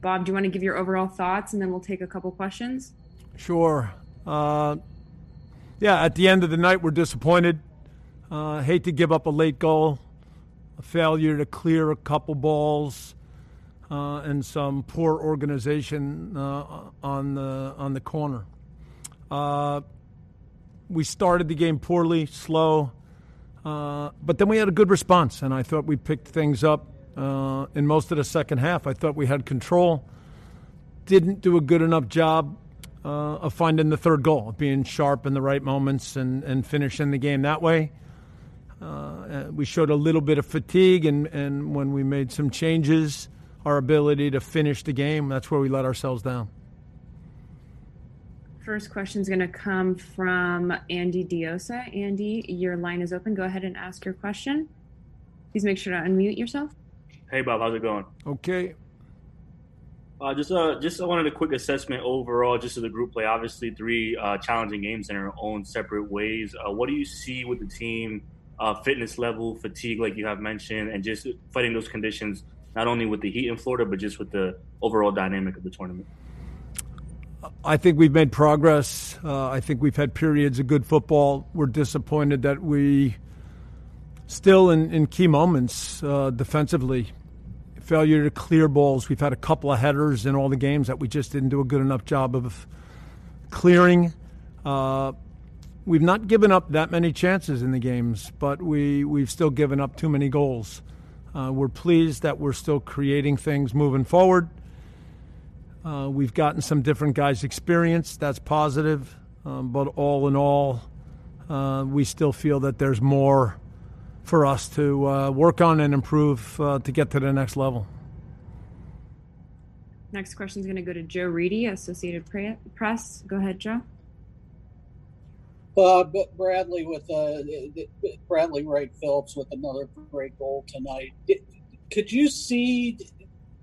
Bob, do you want to give your overall thoughts and then we'll take a couple questions? Sure. Uh, yeah, at the end of the night, we're disappointed. Uh, hate to give up a late goal, a failure to clear a couple balls, uh, and some poor organization uh, on the on the corner. Uh, we started the game poorly, slow, uh, but then we had a good response, and I thought we picked things up uh, in most of the second half. I thought we had control. Didn't do a good enough job uh, of finding the third goal, being sharp in the right moments and, and finishing the game that way. Uh, we showed a little bit of fatigue, and, and when we made some changes, our ability to finish the game, that's where we let ourselves down. First question is going to come from Andy Diosa. Andy, your line is open. Go ahead and ask your question. Please make sure to unmute yourself. Hey Bob, how's it going? Okay. Uh, just uh, just I wanted a quick assessment overall, just of the group play. Obviously, three uh, challenging games in their own separate ways. Uh, what do you see with the team, uh, fitness level, fatigue, like you have mentioned, and just fighting those conditions, not only with the heat in Florida, but just with the overall dynamic of the tournament? I think we've made progress. Uh, I think we've had periods of good football. We're disappointed that we still in, in key moments defensively failure to clear balls. We've had a couple of headers in all the games that we just didn't do a good enough job of clearing. Uh, we've not given up that many chances in the games, but we, we've still given up too many goals. Uh, we're pleased that we're still creating things moving forward. Uh, we've gotten some different guys' experience. That's positive. Um, but all in all, uh, we still feel that there's more for us to uh, work on and improve uh, to get to the next level. Next question is going to go to Joe Reedy, Associated Press. Go ahead, Joe. Uh, Bradley with uh, Bradley Wright Phillips with another great goal tonight. Could you see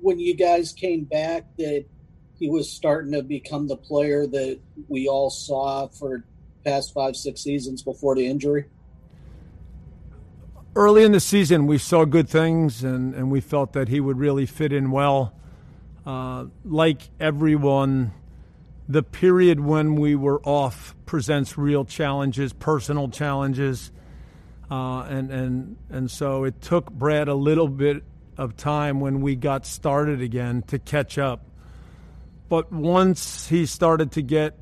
when you guys came back that he was starting to become the player that we all saw for past five six seasons before the injury? Early in the season, we saw good things, and, and we felt that he would really fit in well. Uh, like everyone, the period when we were off presents real challenges, personal challenges, uh, and and and so it took Brad a little bit of time when we got started again to catch up. But once he started to get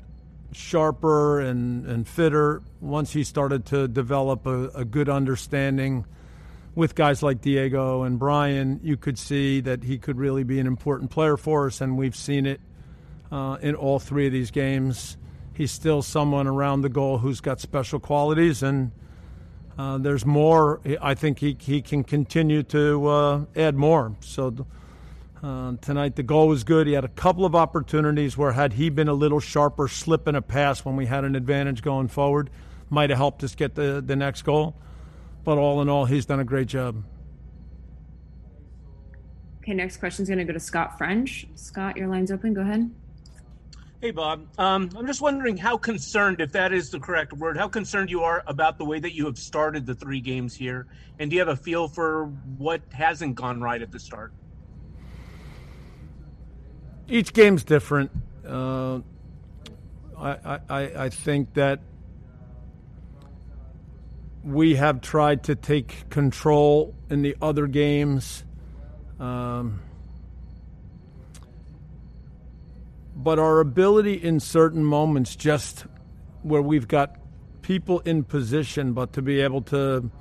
sharper and, and fitter once he started to develop a, a, good understanding with guys like Diego and Brian, you could see that he could really be an important player for us, and we've seen it uh, in all three of these games. He's still someone around the goal who's got special qualities, and uh, there's more. I think he, he can continue to uh, add more. So uh, tonight, the goal was good. He had a couple of opportunities where, had he been a little sharper, slipping a pass when we had an advantage going forward, might have helped us get the, the next goal. But all in all, he's done a great job. Okay, next question is going to go to Scott French. Scott, your line's open. Go ahead. Hey, Bob. Um, I'm just wondering how concerned, if that is the correct word, how concerned you are about the way that you have started the three games here. And do you have a feel for what hasn't gone right at the start? Each game's different. Uh, I, I, I think that we have tried to take control in the other games. Um, but our ability in certain moments, just where we've got people in position, but to be able to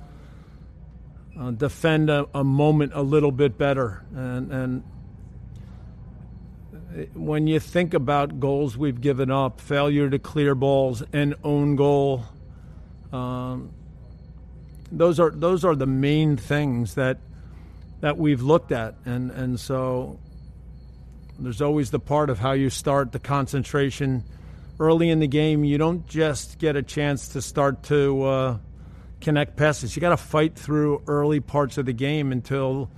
uh, defend a, a, moment a little bit better. And, and when you think about goals we've given up, failure to clear balls, and own goal, um, those are those are the main things that that we've looked at, and and so There's always the part of how you start the concentration early in the game. You don't just get a chance to start to uh, connect passes. You got to fight through early parts of the game until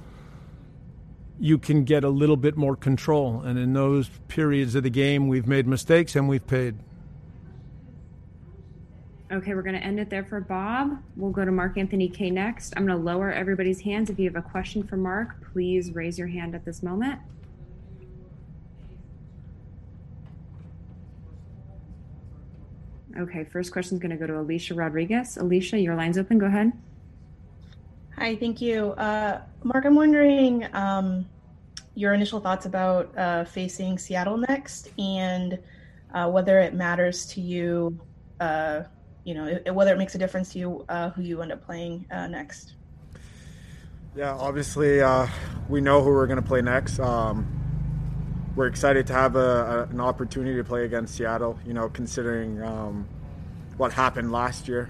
you can get a little bit more control. And in those periods of the game, we've made mistakes and we've paid. Okay, we're going to end it there for Bob. We'll go to Mark Anthony Kaye next. I'm going to lower everybody's hands. If you have a question for Mark, please raise your hand at this moment. Okay, first question is going to go to Alicia Rodriguez. Alicia, your line's open. Go ahead. Hi, thank you. Uh, Mark, I'm wondering um, your initial thoughts about uh, facing Seattle next and uh, whether it matters to you, uh, you know, whether it makes a difference to you uh, who you end up playing uh, next. Yeah, obviously, we know who we're going to play next. Um, we're excited to have a, a, an opportunity to play against Seattle. You know, considering um, what happened last year.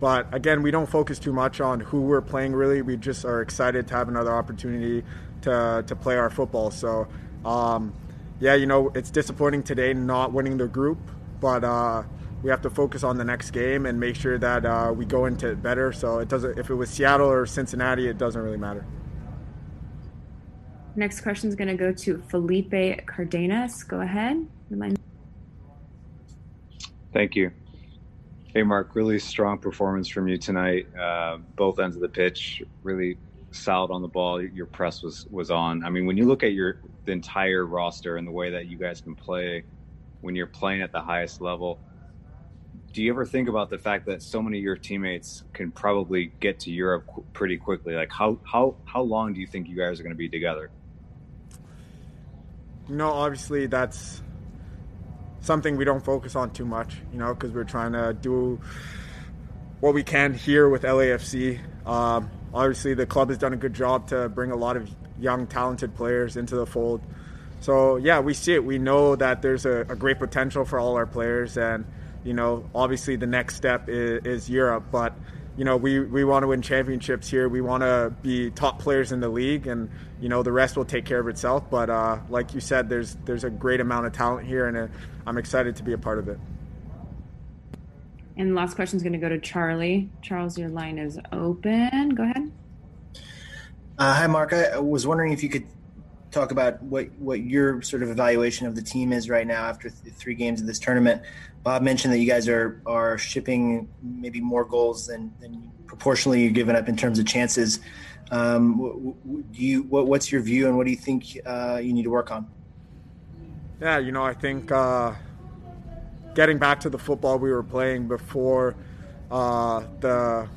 But again, we don't focus too much on who we're playing. Really, we just are excited to have another opportunity to to play our football. So, um, yeah, you know, it's disappointing today not winning the group, but. Uh, we have to focus on the next game and make sure that uh, we go into it better. So it doesn't. If it was Seattle or Cincinnati, it doesn't really matter. Next question is going to go to Felipe Cardenas. Go ahead. Thank you. Hey, Mark, really strong performance from you tonight. Uh, both ends of the pitch, really solid on the ball. Your press was was on. I mean, when you look at your the entire roster and the way that you guys can play when you're playing at the highest level, do you ever think about the fact that so many of your teammates can probably get to Europe pretty quickly? Like, how how how long do you think you guys are going to be together? No, obviously that's something we don't focus on too much, you know, because we're trying to do what we can here with LAFC. Um, obviously, the club has done a good job to bring a lot of young, talented players into the fold. So yeah, we see it. We know that there's a, a great potential for all our players, and you know, obviously the next step is, is Europe, but you know, we, we want to win championships here. We want to be top players in the league, and you know, the rest will take care of itself. But uh, like you said, there's there's a great amount of talent here, and uh, I'm excited to be a part of it. And the last question is going to go to Charlie. Charles, your line is open. Go ahead. Uh, hi, Mark. I was wondering if you could talk about what what your sort of evaluation of the team is right now after th- three games of this tournament. Bob mentioned that you guys are are shipping maybe more goals than, than proportionally you're giving up in terms of chances. Um, do you what, what's your view and what do you think uh, you need to work on? Yeah, you know, I think uh, getting back to the football we were playing before uh, the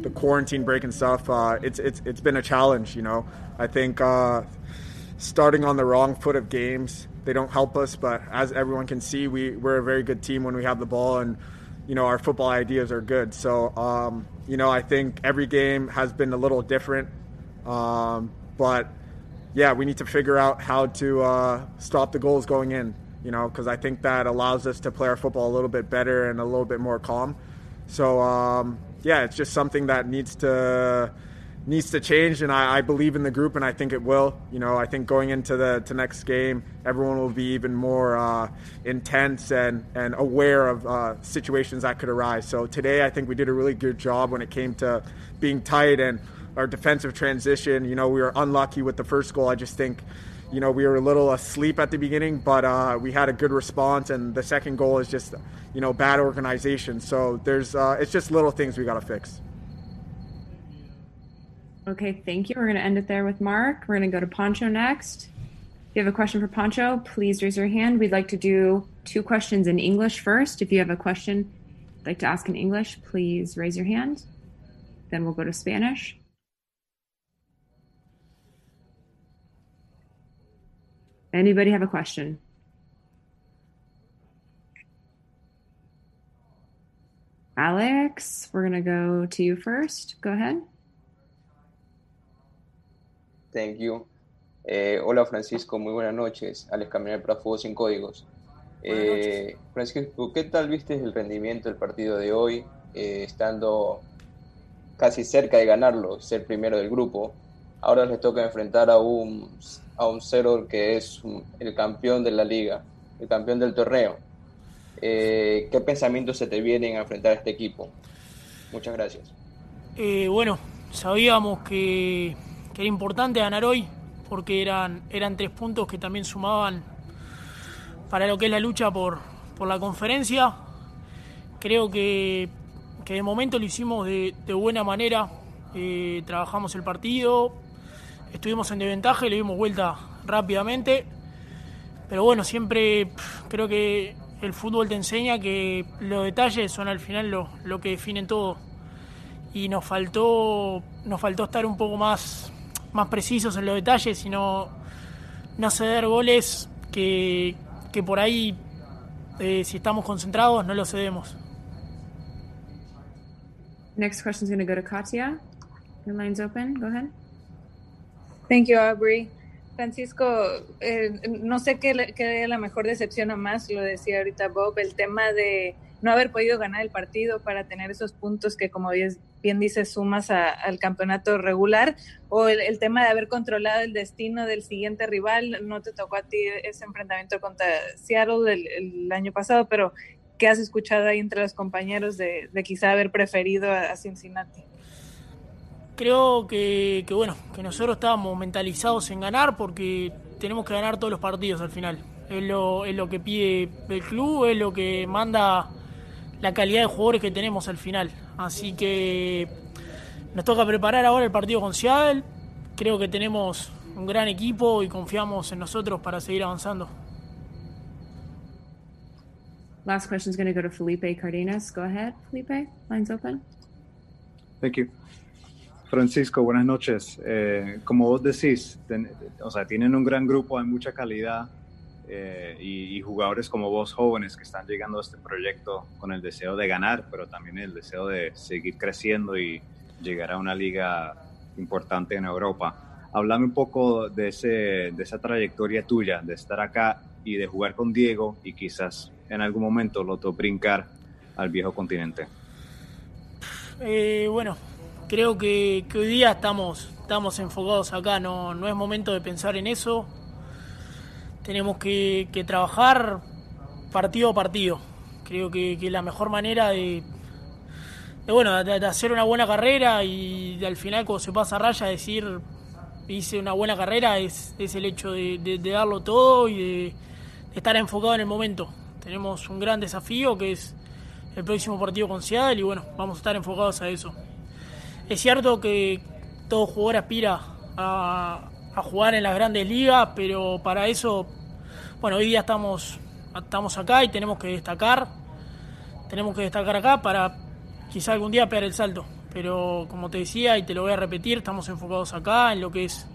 the quarantine break and stuff, uh, it's it's it's been a challenge. You know, I think uh, starting on the wrong foot of games. They don't help us, but as everyone can see, we, we're a very good team when we have the ball, and you know our football ideas are good. So um, you know I think every game has been a little different, um, but yeah, we need to figure out how to uh, stop the goals going in. You know, because I think that allows us to play our football a little bit better and a little bit more calm. So um, yeah, it's just something that needs to needs to change, and I, I, believe in the group, and I think it will. You know, I think going into the to next game, everyone will be even more uh, intense and and aware of uh, situations that could arise. So today, I think we did a really good job when it came to being tight and our defensive transition. You know, we were unlucky with the first goal. I just think. You know, we were a little asleep at the beginning, but uh, we had a good response, and the second goal is just, you know, bad organization. So there's, uh, it's just little things we got to fix. Okay, thank you. We're going to end it there with Mark. We're going to go to Poncho next. If you have a question for Poncho, please raise your hand. We'd like to do two questions in English first. If you have a question you'd like to ask in English, please raise your hand. Then we'll go to Spanish. Anybody have a question? Alex, we're going to go to you first. Go ahead. Thank you. Eh, hola Francisco, muy buenas noches. Alex Caminar para Fuego Sin Códigos. Eh, Francisco, ¿qué tal viste el rendimiento del partido de hoy, eh, estando casi cerca de ganarlo, ser primero del grupo? ahora les toca enfrentar a un, a un Cero que es el campeón de la liga, el campeón del torneo. Eh, ¿Qué pensamientos se te vienen a enfrentar a este equipo? Muchas gracias. Bueno, sabíamos que, que, era importante ganar hoy porque eran, eran tres puntos que también sumaban para lo que es la lucha por, por la conferencia. Creo que, que, de momento lo hicimos de, buena manera. Eh, trabajamos el partido, estuvimos en desventaja y le dimos vuelta rápidamente. Pero bueno, siempre creo que el fútbol te enseña que los detalles son al final lo, lo que definen todo. Y nos faltó, nos faltó estar un poco más, más precisos en los detalles y no, ceder goles que, que por ahí, eh, si estamos concentrados, no lo cedemos. Next question is going to go to Katia. Your line's open. Go ahead. Thank you, Aubrey. Francisco, eh, no sé qué, qué la mejor decepciona más, lo decía ahorita Bob, el tema de no haber podido ganar el partido para tener esos puntos que, como bien, dices, sumas al campeonato regular, o el, tema de haber controlado el destino del siguiente rival. No te tocó a ti ese enfrentamiento contra Seattle el, año pasado, pero ¿qué has escuchado ahí entre los compañeros de, quizá haber preferido a, a Cincinnati? creo que, que, bueno, que nosotros estábamos mentalizados en ganar porque tenemos que ganar todos los partidos al final. Es lo, es lo que pide el club, es lo que manda la calidad de jugadores que tenemos al final. Así que nos toca preparar ahora el partido con Seattle. Creo que tenemos un gran equipo y confiamos en nosotros para seguir avanzando. Last question is going to go to Felipe Cardenas. Go ahead, Felipe. Lines open. Thank you. Francisco, buenas noches. Eh, como vos decís, ten, o sea, tienen un gran grupo, hay mucha calidad eh, y, y, jugadores como vos jóvenes que están llegando a este proyecto con el deseo de ganar, pero también el deseo de seguir creciendo y llegar a una liga importante en Europa. Háblame un poco de, ese, de esa trayectoria tuya, de estar acá y de jugar con Diego y quizás en algún momento lo brincar al viejo continente. Eh, bueno, creo que, que, hoy día estamos, estamos enfocados acá, no, no es momento de pensar en eso. Tenemos que, trabajar partido a partido. Creo que, la mejor manera de, bueno, de, hacer una buena carrera y al final cuando se pasa a raya decir hice una buena carrera es, es el hecho de, de darlo todo y de estar enfocado en el momento. Tenemos un gran desafío que es el próximo partido con Seattle y bueno, vamos a estar enfocados a eso. Es cierto que todo jugador aspira a, a, jugar en las grandes ligas, pero para eso, bueno, hoy día estamos, estamos acá y tenemos que destacar. Tenemos que destacar acá para quizá algún día pegar el salto. Pero como te decía y te lo voy a repetir, estamos enfocados acá en lo que es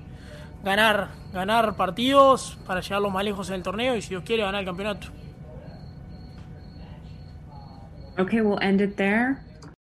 ganar, ganar partidos para llegarlos más lejos en el torneo y si Dios quiere ganar el campeonato. Okay, we'll end it there.